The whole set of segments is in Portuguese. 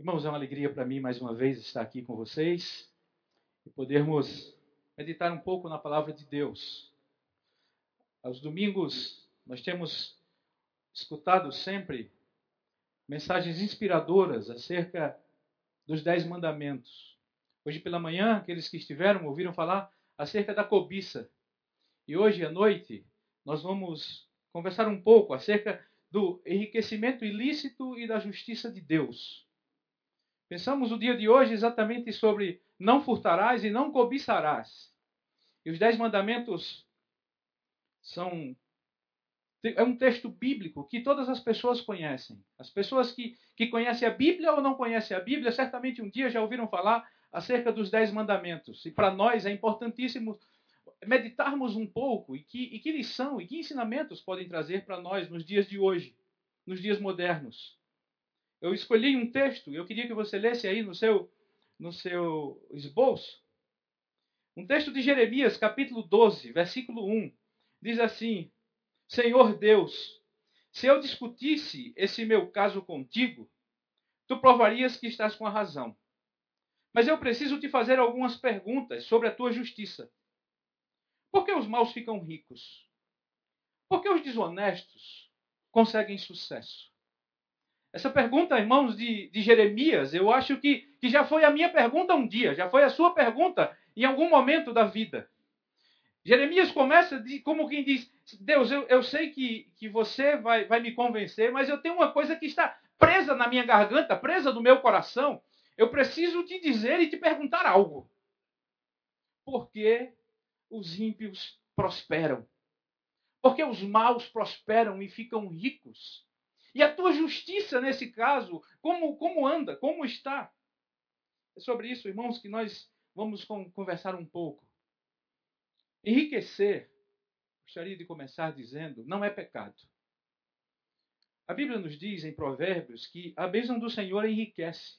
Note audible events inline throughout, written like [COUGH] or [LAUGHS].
Irmãos, é uma alegria para mim mais uma vez estar aqui com vocês e podermos meditar um pouco na palavra de Deus. Aos domingos nós temos escutado sempre mensagens inspiradoras acerca dos Dez Mandamentos. Hoje pela manhã, aqueles que estiveram ouviram falar acerca da cobiça. E hoje à noite nós vamos conversar um pouco acerca do enriquecimento ilícito e da justiça de Deus. Pensamos o dia de hoje exatamente sobre não furtarás e não cobiçarás. E os dez mandamentos são é um texto bíblico que todas as pessoas conhecem. As pessoas que, que conhecem a Bíblia ou não conhecem a Bíblia, certamente um dia já ouviram falar acerca dos dez mandamentos. E para nós é importantíssimo meditarmos um pouco e que, e que lição e que ensinamentos podem trazer para nós nos dias de hoje, nos dias modernos. Eu escolhi um texto, eu queria que você lesse aí no seu, no seu esboço. Um texto de Jeremias, capítulo 12, versículo 1. Diz assim: Senhor Deus, se eu discutisse esse meu caso contigo, tu provarias que estás com a razão. Mas eu preciso te fazer algumas perguntas sobre a tua justiça. Por que os maus ficam ricos? Por que os desonestos conseguem sucesso? Essa pergunta, irmãos, de, de Jeremias, eu acho que, que já foi a minha pergunta um dia, já foi a sua pergunta em algum momento da vida. Jeremias começa de, como quem diz: Deus, eu, eu sei que, que você vai, vai me convencer, mas eu tenho uma coisa que está presa na minha garganta, presa no meu coração. Eu preciso te dizer e te perguntar algo. Por que os ímpios prosperam? Por que os maus prosperam e ficam ricos? E a tua justiça nesse caso, como, como anda, como está? É sobre isso, irmãos, que nós vamos conversar um pouco. Enriquecer, gostaria de começar dizendo, não é pecado. A Bíblia nos diz em Provérbios que a bênção do Senhor enriquece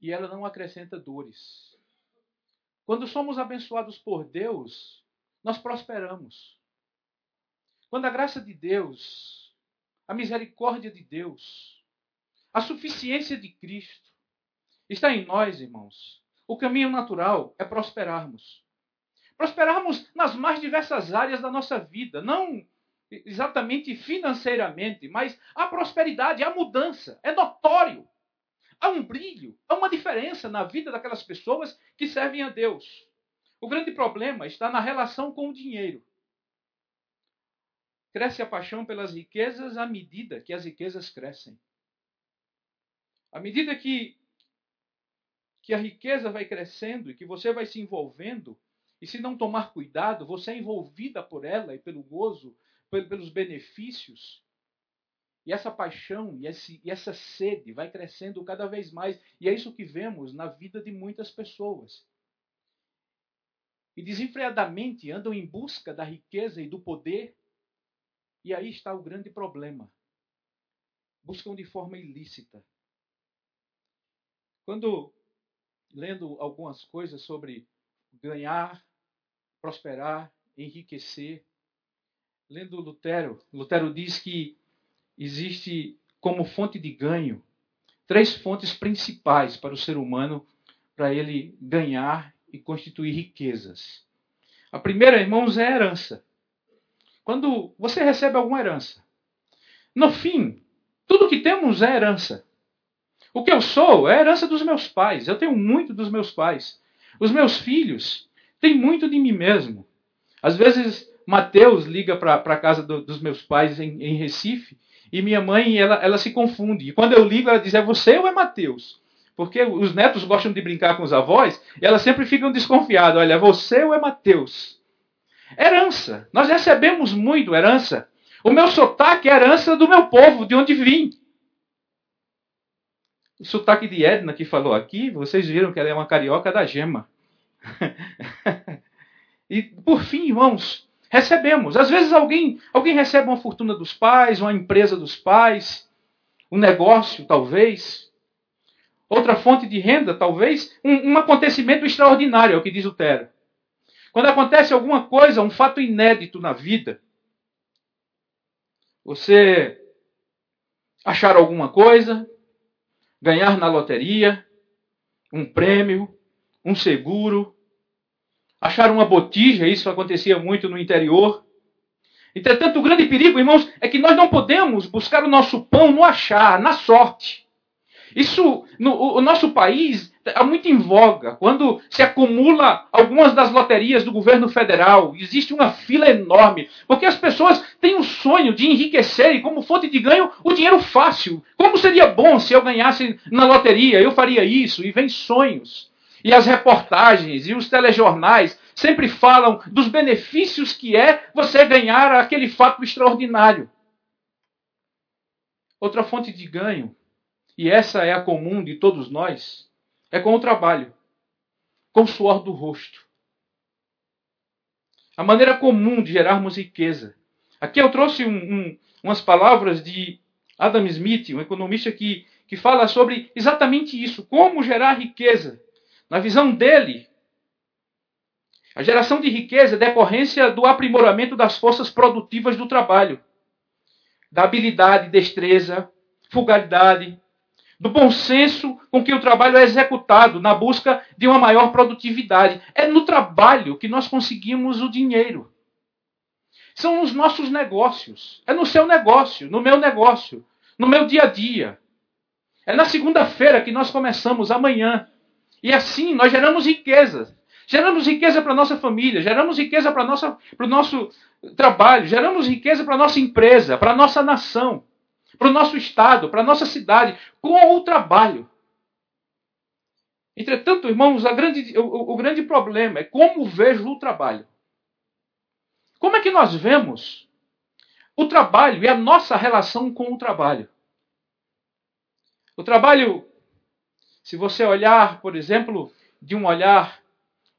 e ela não acrescenta dores. Quando somos abençoados por Deus, nós prosperamos. Quando a graça de Deus a misericórdia de Deus, a suficiência de Cristo está em nós, irmãos. O caminho natural é prosperarmos. Prosperarmos nas mais diversas áreas da nossa vida, não exatamente financeiramente, mas a prosperidade, a mudança, é notório. Há um brilho, há uma diferença na vida daquelas pessoas que servem a Deus. O grande problema está na relação com o dinheiro. Cresce a paixão pelas riquezas à medida que as riquezas crescem. À medida que, que a riqueza vai crescendo e que você vai se envolvendo, e se não tomar cuidado, você é envolvida por ela e pelo gozo, pelos benefícios. E essa paixão e, esse, e essa sede vai crescendo cada vez mais. E é isso que vemos na vida de muitas pessoas. E desenfreadamente andam em busca da riqueza e do poder e aí está o grande problema. Buscam de forma ilícita. Quando lendo algumas coisas sobre ganhar, prosperar, enriquecer, lendo Lutero, Lutero diz que existe como fonte de ganho três fontes principais para o ser humano para ele ganhar e constituir riquezas. A primeira, irmãos, é a herança quando você recebe alguma herança. No fim, tudo que temos é herança. O que eu sou é herança dos meus pais. Eu tenho muito dos meus pais. Os meus filhos têm muito de mim mesmo. Às vezes, Mateus liga para a casa do, dos meus pais em, em, Recife e minha mãe ela, ela se confunde. E quando eu ligo, ela diz: é você ou é Mateus? Porque os netos gostam de brincar com os avós e elas sempre ficam desconfiadas: olha, é você ou é Mateus? Herança. Nós recebemos muito herança. O meu sotaque é herança do meu povo, de onde vim. O sotaque de Edna que falou aqui, vocês viram que ela é uma carioca da gema. [LAUGHS] e por fim, irmãos, recebemos. Às vezes alguém, alguém recebe uma fortuna dos pais, uma empresa dos pais, um negócio, talvez. Outra fonte de renda, talvez. Um, um acontecimento extraordinário, é o que diz o Tero. Quando acontece alguma coisa, um fato inédito na vida, você achar alguma coisa, ganhar na loteria, um prêmio, um seguro, achar uma botija, isso acontecia muito no interior. Entretanto, o grande perigo, irmãos, é que nós não podemos buscar o nosso pão no achar, na sorte. Isso, no, o nosso país é muito em voga. Quando se acumula algumas das loterias do governo federal, existe uma fila enorme. Porque as pessoas têm o um sonho de enriquecer e, como fonte de ganho, o dinheiro fácil. Como seria bom se eu ganhasse na loteria? Eu faria isso. E vem sonhos. E as reportagens e os telejornais sempre falam dos benefícios que é você ganhar aquele fato extraordinário. Outra fonte de ganho e essa é a comum de todos nós, é com o trabalho, com o suor do rosto. A maneira comum de gerarmos riqueza. Aqui eu trouxe um, um, umas palavras de Adam Smith, um economista que, que fala sobre exatamente isso: como gerar riqueza. Na visão dele, a geração de riqueza é decorrência do aprimoramento das forças produtivas do trabalho, da habilidade, destreza, fugalidade, do bom senso com que o trabalho é executado na busca de uma maior produtividade. É no trabalho que nós conseguimos o dinheiro. São os nossos negócios. É no seu negócio, no meu negócio, no meu dia a dia. É na segunda-feira que nós começamos, amanhã. E assim nós geramos riqueza. Geramos riqueza para a nossa família, geramos riqueza para o nosso trabalho, geramos riqueza para a nossa empresa, para a nossa nação para o nosso estado, para a nossa cidade, com o trabalho. Entretanto, irmãos, grande, o, o grande problema é como vejo o trabalho. Como é que nós vemos o trabalho e a nossa relação com o trabalho? O trabalho, se você olhar, por exemplo, de um olhar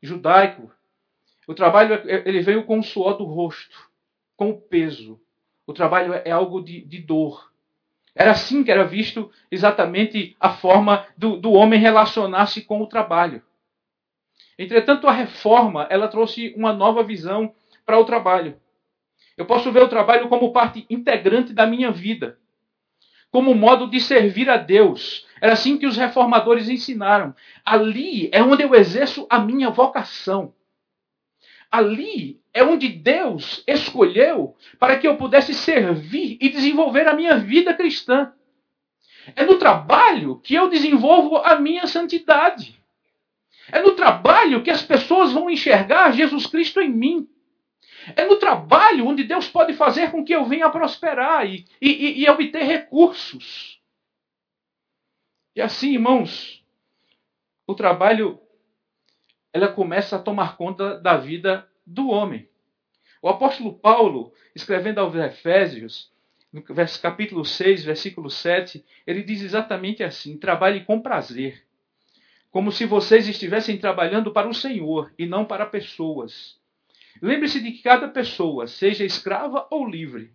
judaico, o trabalho ele veio com o suor do rosto, com o peso. O trabalho é algo de, de dor. Era assim que era visto exatamente a forma do, do homem relacionar-se com o trabalho. Entretanto, a reforma ela trouxe uma nova visão para o trabalho. Eu posso ver o trabalho como parte integrante da minha vida, como modo de servir a Deus. Era assim que os reformadores ensinaram. Ali é onde eu exerço a minha vocação. Ali é onde Deus escolheu para que eu pudesse servir e desenvolver a minha vida cristã. É no trabalho que eu desenvolvo a minha santidade. É no trabalho que as pessoas vão enxergar Jesus Cristo em mim. É no trabalho onde Deus pode fazer com que eu venha prosperar e, e, e obter recursos. E assim, irmãos, o trabalho ela começa a tomar conta da vida do homem. O apóstolo Paulo, escrevendo aos Efésios, no capítulo 6, versículo 7, ele diz exatamente assim: trabalhe com prazer, como se vocês estivessem trabalhando para o Senhor e não para pessoas. Lembre-se de que cada pessoa, seja escrava ou livre,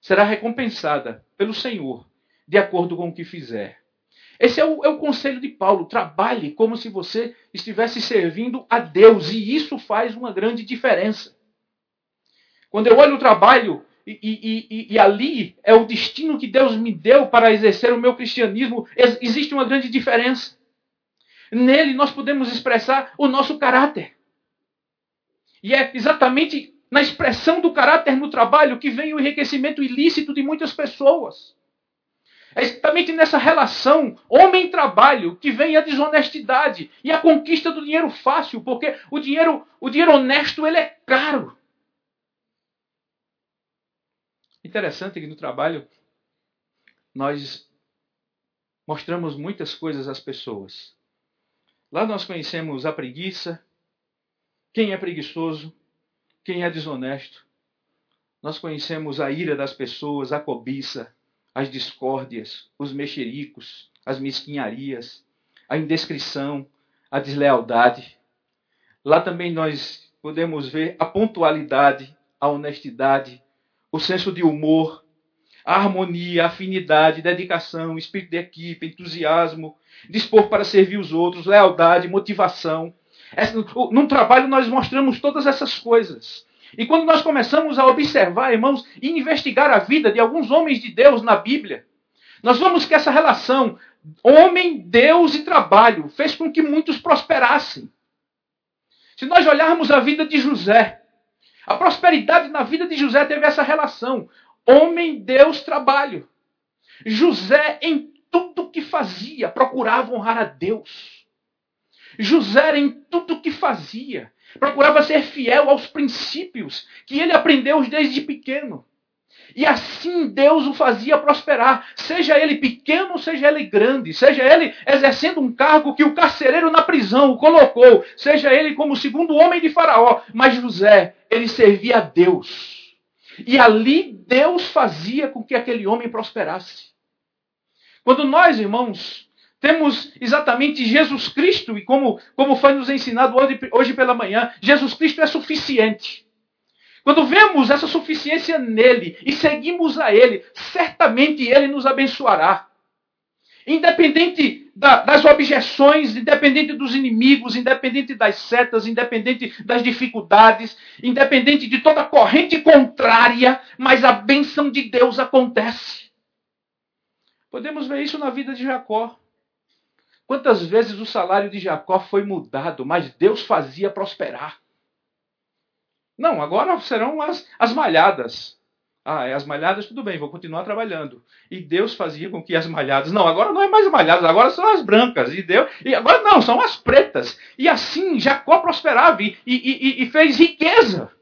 será recompensada pelo Senhor, de acordo com o que fizer. Esse é o, é o, conselho de Paulo. Trabalhe como se você estivesse servindo a Deus. E isso faz uma grande diferença. Quando eu olho o trabalho e, e, e, e, ali é o destino que Deus me deu para exercer o meu cristianismo, existe uma grande diferença. Nele nós podemos expressar o nosso caráter. E é exatamente na expressão do caráter no trabalho que vem o enriquecimento ilícito de muitas pessoas. É exatamente nessa relação homem-trabalho que vem a desonestidade e a conquista do dinheiro fácil, porque o dinheiro, o dinheiro honesto ele é caro. Interessante que no trabalho nós mostramos muitas coisas às pessoas. Lá nós conhecemos a preguiça, quem é preguiçoso, quem é desonesto. Nós conhecemos a ira das pessoas, a cobiça, as discórdias, os mexericos, as mesquinharias, a indescrição, a deslealdade. Lá também nós podemos ver a pontualidade, a honestidade, o senso de humor, a harmonia, a afinidade, dedicação, espírito de equipe, entusiasmo, dispor para servir os outros, lealdade, motivação. No trabalho nós mostramos todas essas coisas. E quando nós começamos a observar, irmãos, e investigar a vida de alguns homens de Deus na Bíblia, nós vemos que essa relação homem, Deus e trabalho, fez com que muitos prosperassem. Se nós olharmos a vida de José, a prosperidade na vida de José teve essa relação: homem, Deus, trabalho. José, em tudo que fazia, procurava honrar a Deus. José, em tudo que fazia, procurava ser fiel aos princípios que ele aprendeu desde pequeno. E assim Deus o fazia prosperar, seja ele pequeno, seja ele grande, seja ele exercendo um cargo que o carcereiro na prisão o colocou, seja ele como segundo homem de Faraó. Mas José, ele servia a Deus. E ali Deus fazia com que aquele homem prosperasse. Quando nós, irmãos, temos exatamente Jesus Cristo, e como, como foi nos ensinado hoje, hoje pela manhã, Jesus Cristo é suficiente. Quando vemos essa suficiência nele e seguimos a ele, certamente ele nos abençoará. Independente da, das objeções, independente dos inimigos, independente das setas, independente das dificuldades, independente de toda corrente contrária, mas a bênção de Deus acontece. Podemos ver isso na vida de Jacó. Quantas vezes o salário de Jacó foi mudado, mas Deus fazia prosperar. Não, agora serão as, as malhadas. Ah, é as malhadas, tudo bem, vou continuar trabalhando. E Deus fazia com que as malhadas. Não, agora não é mais malhadas, agora são as brancas. E Deus, e agora não, são as pretas. E assim Jacó prosperava e, e, e fez riqueza.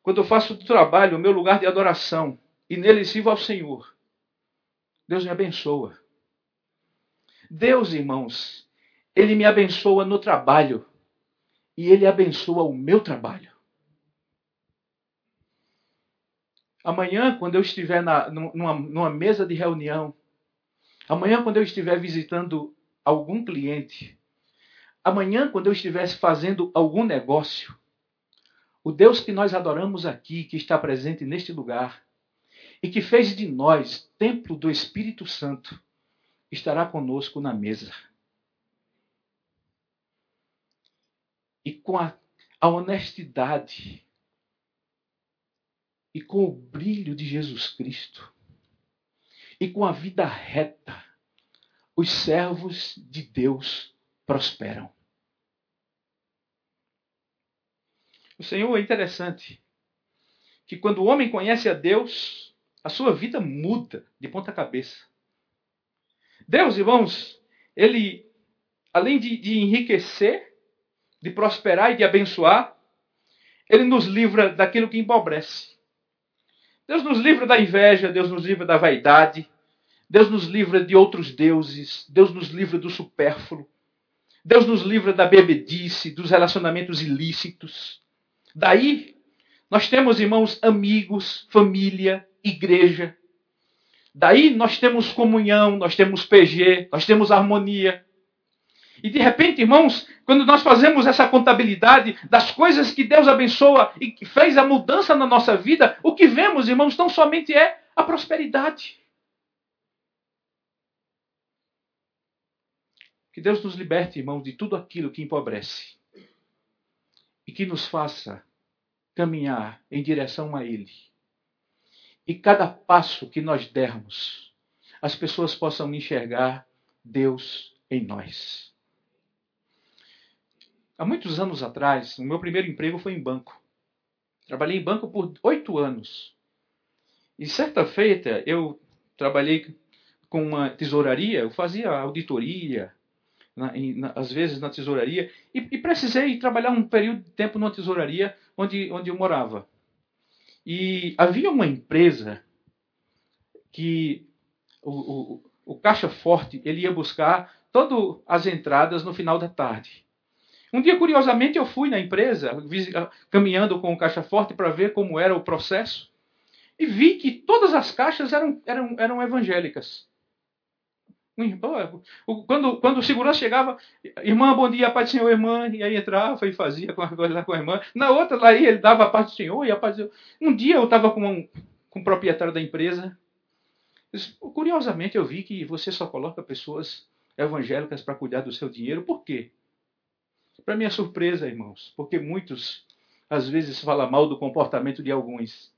Quando eu faço do trabalho o meu lugar de adoração e nele sirvo ao Senhor, Deus me abençoa. Deus, irmãos, Ele me abençoa no trabalho e Ele abençoa o meu trabalho. Amanhã, quando eu estiver na, numa, numa mesa de reunião, amanhã, quando eu estiver visitando algum cliente, amanhã, quando eu estiver fazendo algum negócio, o Deus que nós adoramos aqui, que está presente neste lugar, e que fez de nós templo do Espírito Santo, estará conosco na mesa. e com a, a honestidade e com o brilho de Jesus Cristo e com a vida reta, os servos de Deus prosperam. O Senhor é interessante que quando o homem conhece a Deus, a sua vida muda de ponta cabeça. Deus, irmãos, ele, além de, de enriquecer, de prosperar e de abençoar, ele nos livra daquilo que empobrece. Deus nos livra da inveja, Deus nos livra da vaidade, Deus nos livra de outros deuses, Deus nos livra do supérfluo, Deus nos livra da bebedice, dos relacionamentos ilícitos. Daí, nós temos, irmãos, amigos, família, igreja. Daí nós temos comunhão, nós temos PG, nós temos harmonia. E de repente, irmãos, quando nós fazemos essa contabilidade das coisas que Deus abençoa e que fez a mudança na nossa vida, o que vemos, irmãos, não somente é a prosperidade. Que Deus nos liberte, irmãos, de tudo aquilo que empobrece e que nos faça caminhar em direção a Ele. E cada passo que nós dermos, as pessoas possam enxergar Deus em nós. Há muitos anos atrás, o meu primeiro emprego foi em banco. Trabalhei em banco por oito anos. E certa feita eu trabalhei com uma tesouraria, eu fazia auditoria, na, na, às vezes na tesouraria, e, e, precisei trabalhar um período de tempo numa tesouraria onde, onde eu morava. E havia uma empresa que o, o, o caixa forte ele ia buscar todas as entradas no final da tarde. Um dia, curiosamente, eu fui na empresa, ah, caminhando com o caixa forte para ver como era o processo, e vi que todas as caixas eram, eram, eram evangélicas. Quando, quando o segurança chegava, irmã, bom dia, paz do Senhor, irmã, e aí entrava e fazia com a, com a irmã. Na outra, lá ele dava a paz do Senhor e a paz do Senhor. Um dia eu estava com, um, com o proprietário da empresa. Curiosamente, eu vi que você só coloca pessoas evangélicas para cuidar do seu dinheiro. Por quê? Para minha surpresa, irmãos, porque muitos às vezes falam mal do comportamento de alguns.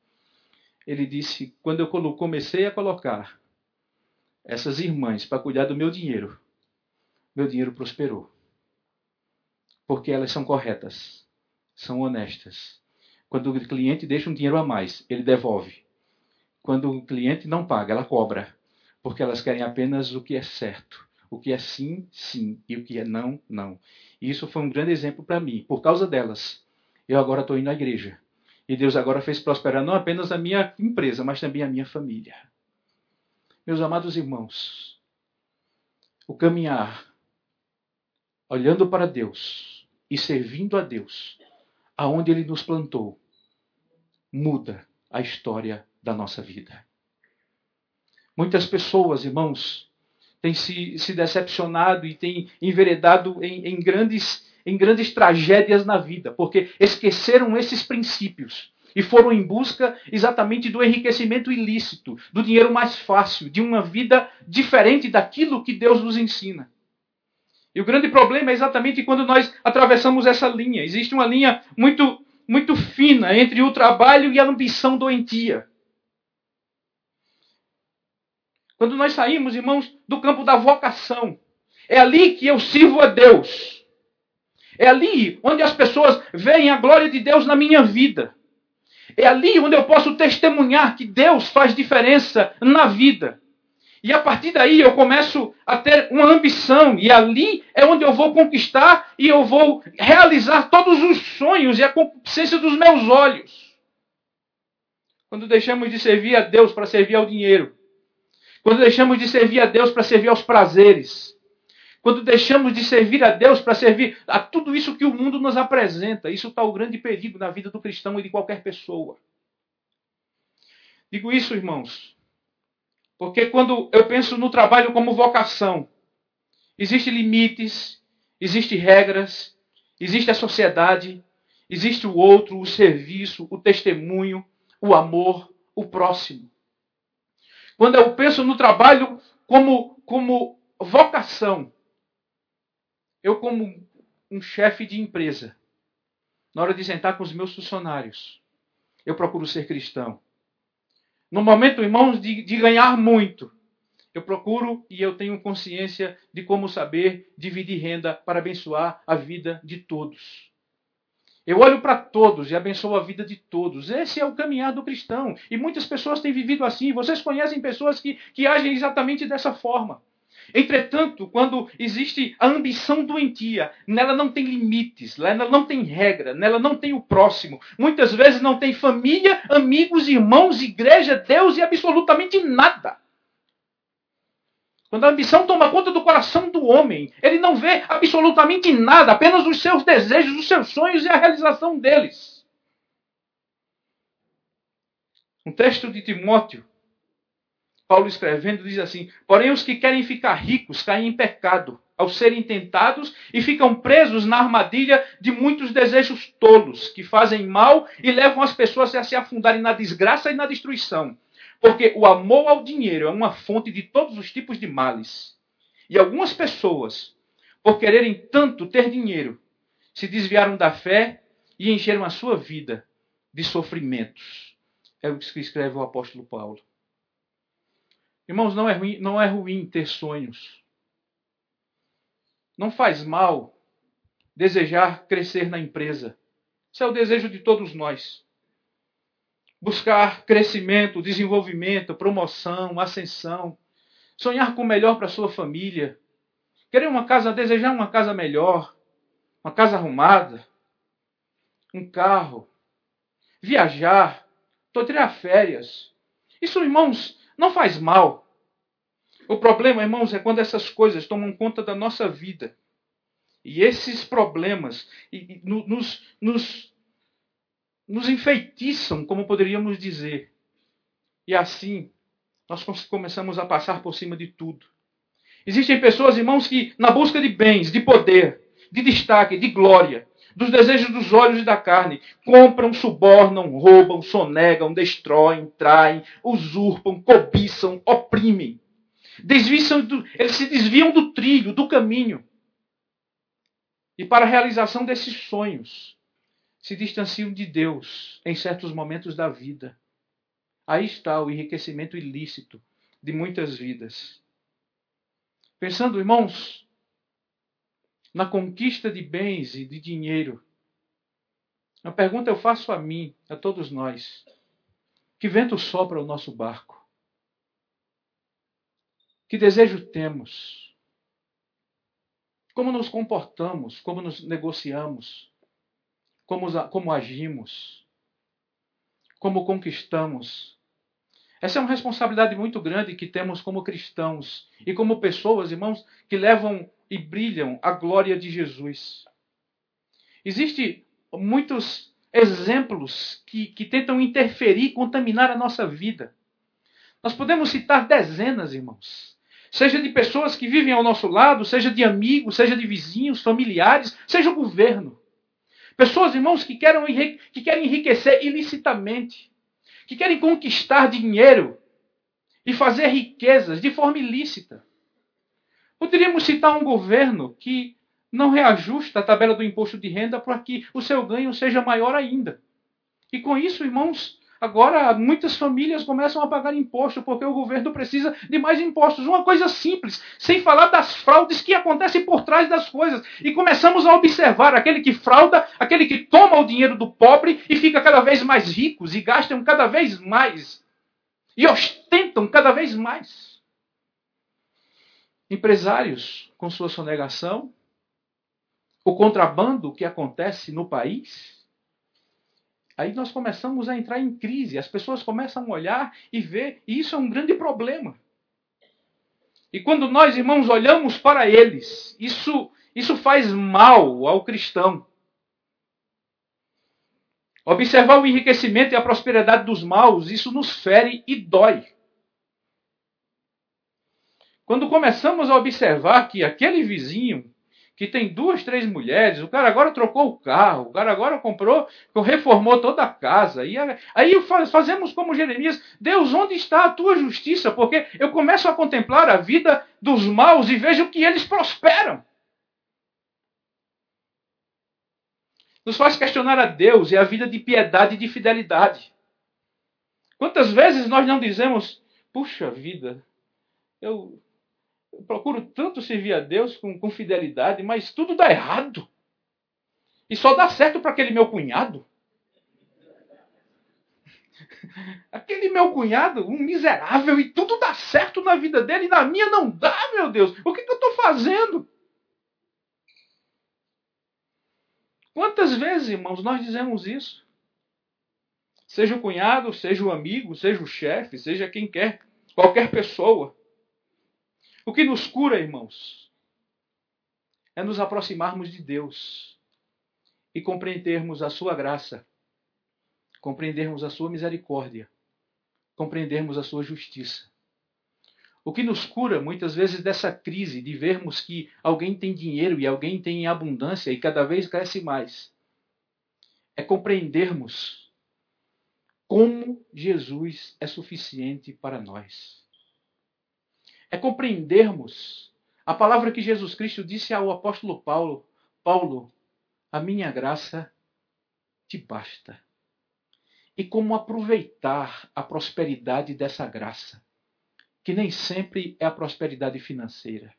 Ele disse: quando eu comecei a colocar essas irmãs para cuidar do meu dinheiro, meu dinheiro prosperou. Porque elas são corretas, são honestas. Quando o cliente deixa um dinheiro a mais, ele devolve. Quando o cliente não paga, ela cobra. Porque elas querem apenas o que é certo. O que é sim, sim. E o que é não, não. E isso foi um grande exemplo para mim. Por causa delas, eu agora estou indo à igreja. E Deus agora fez prosperar não apenas a minha empresa, mas também a minha família. Meus amados irmãos, o caminhar olhando para Deus e servindo a Deus, aonde Ele nos plantou, muda a história da nossa vida. Muitas pessoas, irmãos, têm se, se decepcionado e têm enveredado em, em, grandes, em grandes tragédias na vida, porque esqueceram esses princípios e foram em busca exatamente do enriquecimento ilícito, do dinheiro mais fácil, de uma vida diferente daquilo que Deus nos ensina. E o grande problema é exatamente quando nós atravessamos essa linha. Existe uma linha muito, muito fina entre o trabalho e a ambição doentia. Quando nós saímos, irmãos, do campo da vocação, é ali que eu sirvo a Deus. É ali onde as pessoas veem a glória de Deus na minha vida. É ali onde eu posso testemunhar que Deus faz diferença na vida. E a partir daí eu começo a ter uma ambição, e ali é onde eu vou conquistar e eu vou realizar todos os sonhos e a concupiscência dos meus olhos. Quando deixamos de servir a Deus para servir ao dinheiro, quando deixamos de servir a Deus para servir aos prazeres, quando deixamos de servir a Deus para servir a tudo isso que o mundo nos apresenta, isso está o grande perigo na vida do cristão e de qualquer pessoa. Digo isso, irmãos, porque quando eu penso no trabalho como vocação, existem limites, existem regras, existe a sociedade, existe o outro, o serviço, o testemunho, o amor, o próximo. Quando eu penso no trabalho como, como vocação, eu, como um chefe de empresa, na hora de sentar com os meus funcionários, eu procuro ser cristão. No momento, irmãos, de, de ganhar muito, eu procuro e eu tenho consciência de como saber dividir renda para abençoar a vida de todos. Eu olho para todos e abençoo a vida de todos. Esse é o caminhar do cristão. E muitas pessoas têm vivido assim. Vocês conhecem pessoas que, que agem exatamente dessa forma. Entretanto, quando existe a ambição doentia, nela não tem limites, nela não tem regra, nela não tem o próximo. Muitas vezes não tem família, amigos, irmãos, igreja, Deus e absolutamente nada. Quando a ambição toma conta do coração do homem, ele não vê absolutamente nada, apenas os seus desejos, os seus sonhos e a realização deles. Um texto de Timóteo Paulo escrevendo diz assim: Porém, os que querem ficar ricos caem em pecado ao serem tentados e ficam presos na armadilha de muitos desejos tolos que fazem mal e levam as pessoas a se afundarem na desgraça e na destruição. Porque o amor ao dinheiro é uma fonte de todos os tipos de males. E algumas pessoas, por quererem tanto ter dinheiro, se desviaram da fé e encheram a sua vida de sofrimentos. É o que escreve o apóstolo Paulo. Irmãos, não é ruim, não é ruim ter sonhos. Não faz mal desejar crescer na empresa. Isso é o desejo de todos nós. Buscar crescimento, desenvolvimento, promoção, ascensão. Sonhar com o melhor para sua família. Querer uma casa, desejar uma casa melhor. Uma casa arrumada. Um carro. Viajar. Tirar férias. Isso, irmãos, não faz mal. O problema, irmãos, é quando essas coisas tomam conta da nossa vida. E esses problemas nos, nos, nos enfeitiçam, como poderíamos dizer. E assim, nós começamos a passar por cima de tudo. Existem pessoas, irmãos, que, na busca de bens, de poder, de destaque, de glória, dos desejos dos olhos e da carne. Compram, subornam, roubam, sonegam, destroem, traem, usurpam, cobiçam, oprimem. Desviam do, eles se desviam do trilho, do caminho. E para a realização desses sonhos, se distanciam de Deus em certos momentos da vida. Aí está o enriquecimento ilícito de muitas vidas. Pensando, irmãos, na conquista de bens e de dinheiro. A pergunta eu faço a mim, a todos nós: que vento sopra o nosso barco? Que desejo temos? Como nos comportamos? Como nos negociamos? Como, como agimos? Como conquistamos? Essa é uma responsabilidade muito grande que temos como cristãos e como pessoas, irmãos, que levam e brilham a glória de Jesus. Existem muitos exemplos que, que tentam interferir, contaminar a nossa vida. Nós podemos citar dezenas, irmãos. Seja de pessoas que vivem ao nosso lado, seja de amigos, seja de vizinhos, familiares, seja o governo. Pessoas, irmãos, que querem, que querem enriquecer ilicitamente, que querem conquistar dinheiro e fazer riquezas de forma ilícita. Poderíamos citar um governo que não reajusta a tabela do imposto de renda para que o seu ganho seja maior ainda. E com isso, irmãos, agora muitas famílias começam a pagar imposto porque o governo precisa de mais impostos. Uma coisa simples, sem falar das fraudes que acontecem por trás das coisas. E começamos a observar aquele que frauda, aquele que toma o dinheiro do pobre e fica cada vez mais ricos e gastam cada vez mais. E ostentam cada vez mais empresários com sua sonegação, o contrabando que acontece no país. Aí nós começamos a entrar em crise, as pessoas começam a olhar e ver, e isso é um grande problema. E quando nós, irmãos, olhamos para eles, isso, isso faz mal ao cristão. Observar o enriquecimento e a prosperidade dos maus, isso nos fere e dói. Quando começamos a observar que aquele vizinho que tem duas, três mulheres, o cara agora trocou o carro, o cara agora comprou, reformou toda a casa. E aí fazemos como Jeremias: Deus, onde está a tua justiça? Porque eu começo a contemplar a vida dos maus e vejo que eles prosperam. Nos faz questionar a Deus e a vida de piedade e de fidelidade. Quantas vezes nós não dizemos, puxa vida, eu eu procuro tanto servir a Deus com, com fidelidade, mas tudo dá errado. E só dá certo para aquele meu cunhado. [LAUGHS] Aquele meu cunhado, um miserável, e tudo dá certo na vida dele, e na minha não dá, meu Deus. O que, que eu estou fazendo? Quantas vezes, irmãos, nós dizemos isso? Seja o cunhado, seja o amigo, seja o chefe, seja quem quer, qualquer pessoa. O que nos cura, irmãos, é nos aproximarmos de Deus e compreendermos a Sua graça, compreendermos a Sua misericórdia, compreendermos a Sua justiça. O que nos cura muitas vezes dessa crise de vermos que alguém tem dinheiro e alguém tem em abundância e cada vez cresce mais é compreendermos como Jesus é suficiente para nós é compreendermos a palavra que Jesus Cristo disse ao apóstolo Paulo: Paulo, a minha graça te basta. E como aproveitar a prosperidade dessa graça, que nem sempre é a prosperidade financeira.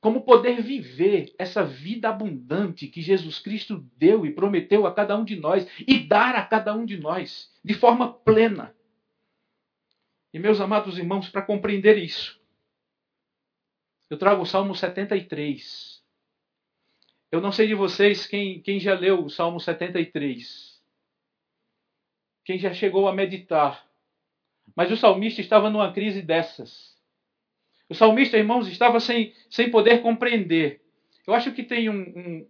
Como poder viver essa vida abundante que Jesus Cristo deu e prometeu a cada um de nós e dar a cada um de nós de forma plena. E meus amados irmãos, para compreender isso, eu trago o Salmo 73. Eu não sei de vocês quem, quem já leu o Salmo 73. Quem já chegou a meditar. Mas o salmista estava numa crise dessas. O salmista, irmãos, estava sem, sem poder compreender. Eu acho que tem um, um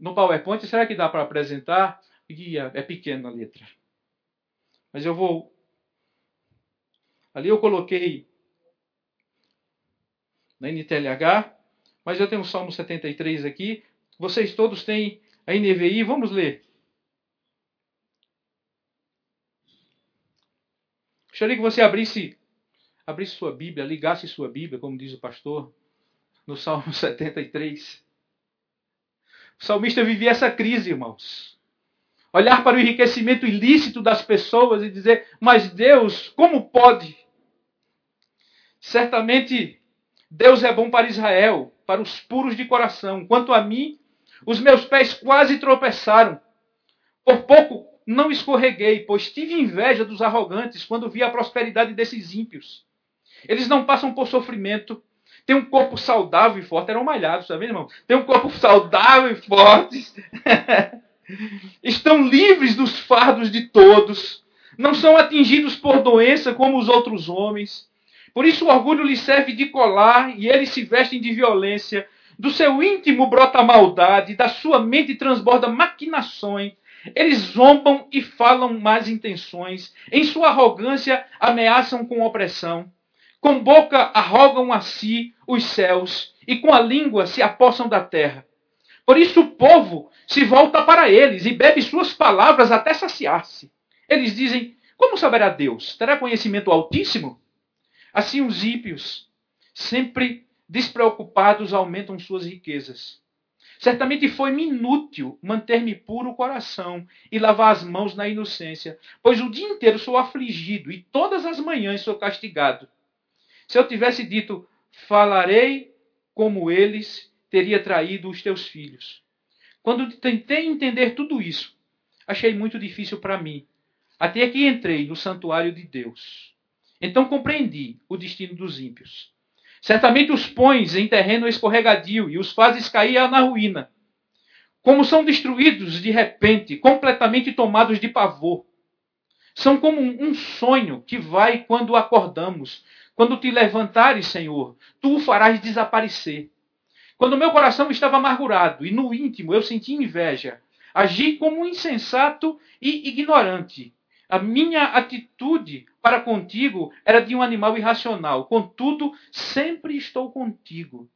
no PowerPoint, será que dá para apresentar? Guia, é pequena a letra. Mas eu vou Ali eu coloquei na NTLH, mas eu tenho o Salmo 73 aqui. Vocês todos têm a NVI, vamos ler. Gostaria que você abrisse, abrisse sua Bíblia, ligasse sua Bíblia, como diz o pastor, no Salmo [LAUGHS] 73. O salmista vivia essa crise, irmãos. Olhar para o enriquecimento ilícito das pessoas e dizer: Mas Deus, como pode? Certamente Deus é bom para Israel, para os puros de coração. Quanto a mim, os meus pés quase tropeçaram. Por pouco não escorreguei, pois tive inveja dos arrogantes quando vi a prosperidade desses ímpios. Eles não passam por sofrimento, têm um corpo saudável e forte. Eram malhados, tá vendo, irmão? Tem um corpo saudável e forte. [LAUGHS] Estão livres dos fardos de todos. Não são atingidos por doença como os outros homens. Por isso o orgulho lhe serve de colar e eles se vestem de violência. Do seu íntimo brota maldade, da sua mente transborda maquinações. Eles zombam e falam más intenções. Em sua arrogância ameaçam com opressão. Com boca arrogam a si os céus e com a língua se apossam da terra. Por isso o povo se volta para eles e bebe suas palavras até saciar-se. Eles dizem: Como saberá Deus? Terá conhecimento altíssimo? Assim os ímpios, sempre despreocupados, aumentam suas riquezas. Certamente foi-me inútil manter-me puro o coração e lavar as mãos na inocência, pois o dia inteiro sou afligido e todas as manhãs sou castigado. Se eu tivesse dito, falarei como eles, teria traído os teus filhos. Quando tentei entender tudo isso, achei muito difícil para mim, até que entrei no santuário de Deus. Então compreendi o destino dos ímpios. Certamente os pões em terreno escorregadio e os fazes cair na ruína. Como são destruídos de repente, completamente tomados de pavor. São como um sonho que vai quando acordamos. Quando te levantares, Senhor, tu o farás desaparecer. Quando meu coração estava amargurado e no íntimo eu senti inveja, agi como um insensato e ignorante. A minha atitude para contigo era de um animal irracional. Contudo, sempre estou contigo.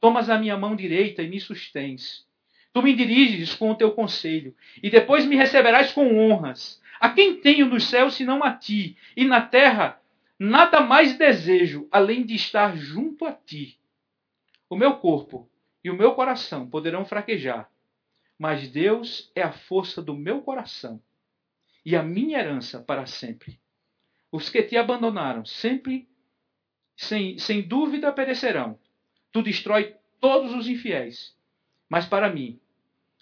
Tomas a minha mão direita e me sustens. Tu me diriges com o teu conselho, e depois me receberás com honras. A quem tenho nos céus senão a ti, e na terra nada mais desejo além de estar junto a ti. O meu corpo e o meu coração poderão fraquejar, mas Deus é a força do meu coração e a minha herança para sempre. Os que te abandonaram sempre, sem, sem dúvida, perecerão. Tu destrói todos os infiéis. Mas para mim,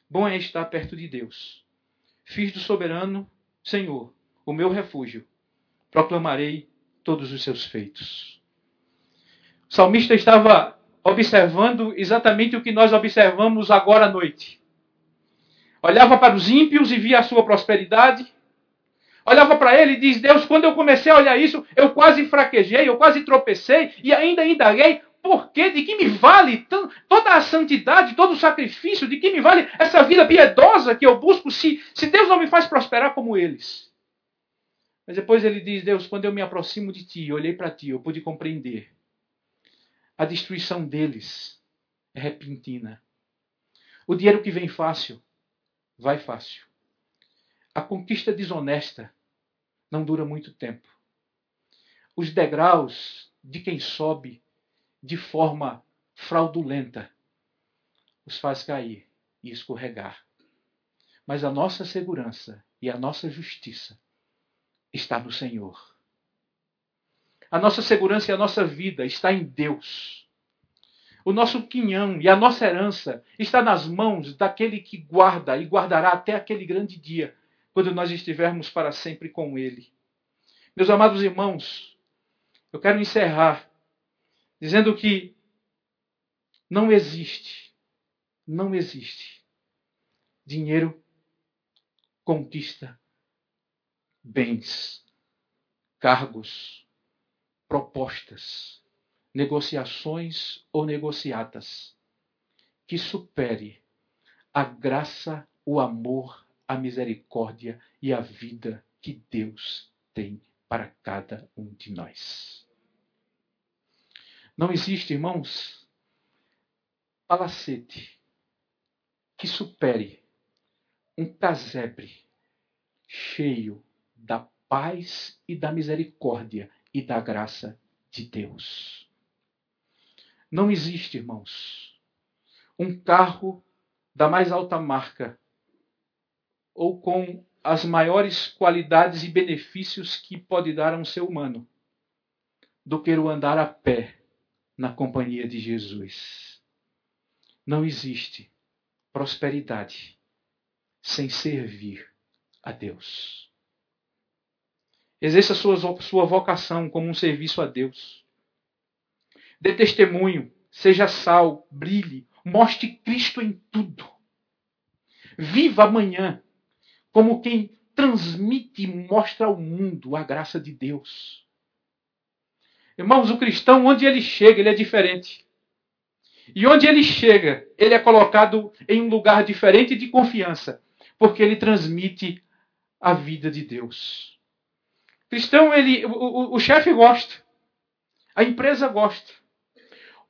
bom é estar perto de Deus. Fiz do soberano Senhor o meu refúgio. Proclamarei todos os seus feitos. O salmista estava observando exatamente o que nós observamos agora à noite. Olhava para os ímpios e via a sua prosperidade, olhava para ele e diz: Deus, quando eu comecei a olhar isso, eu quase fraquejei, eu quase tropecei e ainda indaguei. Por quê? De que me vale toda a santidade, todo o sacrifício? De que me vale essa vida piedosa que eu busco se, se Deus não me faz prosperar como eles? Mas depois ele diz: Deus, quando eu me aproximo de ti, olhei para ti, eu pude compreender. A destruição deles é repentina. O dinheiro que vem fácil, vai fácil. A conquista desonesta não dura muito tempo. Os degraus de quem sobe de forma fraudulenta os faz cair e escorregar. Mas a nossa segurança e a nossa justiça está no Senhor. A nossa segurança e a nossa vida está em Deus. O nosso quinhão e a nossa herança está nas mãos daquele que guarda e guardará até aquele grande dia quando nós estivermos para sempre com Ele. Meus amados irmãos, eu quero encerrar dizendo que não existe, não existe dinheiro conquista bens, cargos, propostas, negociações ou negociatas que supere a graça, o amor a misericórdia e a vida que Deus tem para cada um de nós. Não existe, irmãos, palacete que supere um casebre cheio da paz e da misericórdia e da graça de Deus. Não existe, irmãos, um carro da mais alta marca ou com as maiores qualidades e benefícios que pode dar a um ser humano do que o andar a pé na companhia de Jesus. Não existe prosperidade sem servir a Deus. Exerça sua, sua vocação como um serviço a Deus. Dê testemunho, seja sal, brilhe, mostre Cristo em tudo. Viva amanhã como quem transmite e mostra ao mundo a graça de Deus. Irmãos, o cristão, onde ele chega, ele é diferente. E onde ele chega, ele é colocado em um lugar diferente de confiança, porque ele transmite a vida de Deus. Cristão, ele, o, o, o chefe gosta, a empresa gosta,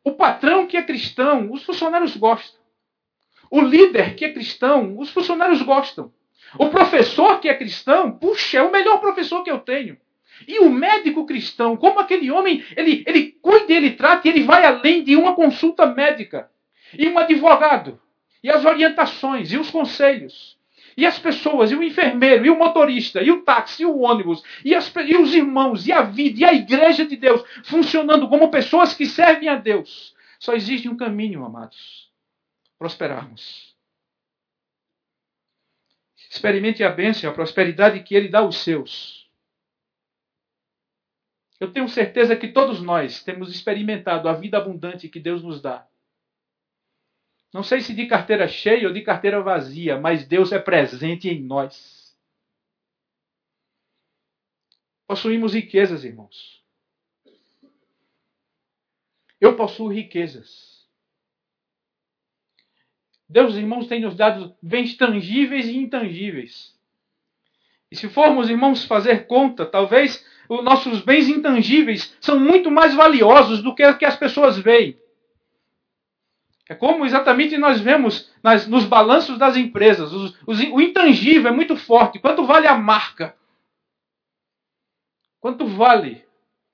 o patrão que é cristão, os funcionários gostam, o líder que é cristão, os funcionários gostam. O professor que é cristão, puxa, é o melhor professor que eu tenho. E o médico cristão, como aquele homem, ele, ele cuida, ele trata e ele vai além de uma consulta médica. E um advogado, e as orientações, e os conselhos, e as pessoas, e o enfermeiro, e o motorista, e o táxi, e o ônibus, e, as, e os irmãos, e a vida, e a igreja de Deus, funcionando como pessoas que servem a Deus. Só existe um caminho, amados: prosperarmos. Experimente a bênção, a prosperidade que Ele dá aos seus. Eu tenho certeza que todos nós temos experimentado a vida abundante que Deus nos dá. Não sei se de carteira cheia ou de carteira vazia, mas Deus é presente em nós. Possuímos riquezas, irmãos. Eu possuo riquezas. Deus, irmãos, tem nos dado bens tangíveis e intangíveis. E se formos, irmãos, fazer conta, talvez os nossos bens intangíveis são muito mais valiosos do que, que as pessoas veem. É como exatamente nós vemos nas, nos balanços das empresas. Os, os, o intangível é muito forte. Quanto vale a marca? Quanto vale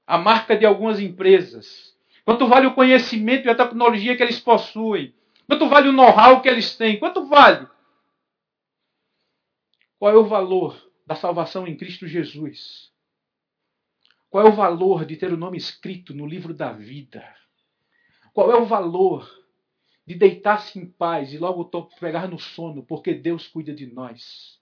a marca de algumas empresas? Quanto vale o conhecimento e a tecnologia que eles possuem? Quanto vale o know-how que eles têm? Quanto vale? Qual é o valor da salvação em Cristo Jesus? Qual é o valor de ter o nome escrito no livro da vida? Qual é o valor de deitar-se em paz e logo pegar no sono, porque Deus cuida de nós?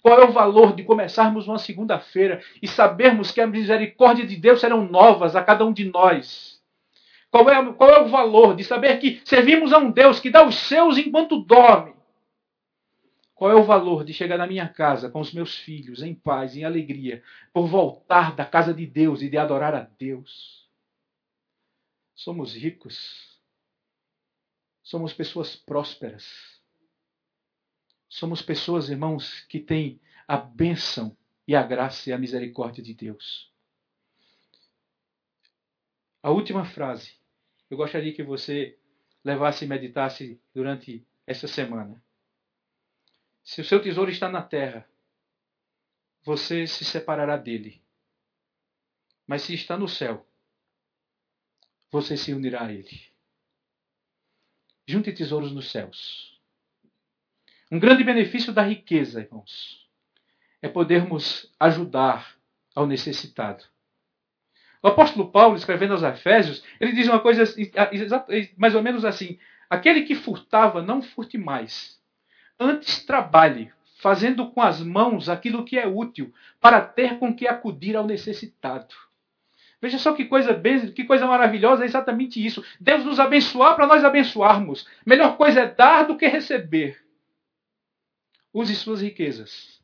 Qual é o valor de começarmos uma segunda-feira e sabermos que a misericórdia de Deus serão novas a cada um de nós? Qual é, qual é o valor de saber que servimos a um Deus que dá os seus enquanto dorme? Qual é o valor de chegar na minha casa com os meus filhos em paz, em alegria, por voltar da casa de Deus e de adorar a Deus? Somos ricos. Somos pessoas prósperas. Somos pessoas, irmãos, que têm a bênção e a graça e a misericórdia de Deus. A última frase eu gostaria que você levasse e meditasse durante essa semana. Se o seu tesouro está na terra, você se separará dele. Mas se está no céu, você se unirá a ele. Junte tesouros nos céus. Um grande benefício da riqueza, irmãos, é podermos ajudar ao necessitado. O apóstolo Paulo, escrevendo aos Efésios, ele diz uma coisa mais ou menos assim: aquele que furtava, não furte mais. Antes trabalhe, fazendo com as mãos aquilo que é útil, para ter com que acudir ao necessitado. Veja só que coisa, que coisa maravilhosa, é exatamente isso. Deus nos abençoar para nós abençoarmos. Melhor coisa é dar do que receber. Use suas riquezas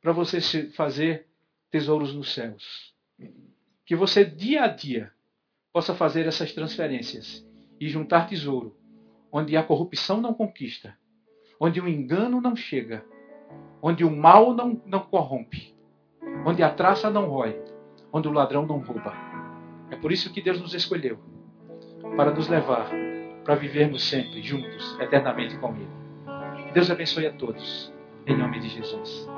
para você fazer tesouros nos céus que você dia a dia possa fazer essas transferências e juntar tesouro, onde a corrupção não conquista, onde o engano não chega, onde o mal não, não corrompe, onde a traça não rói, onde o ladrão não rouba. É por isso que Deus nos escolheu para nos levar para vivermos sempre juntos, eternamente com Ele. Deus abençoe a todos, em nome de Jesus.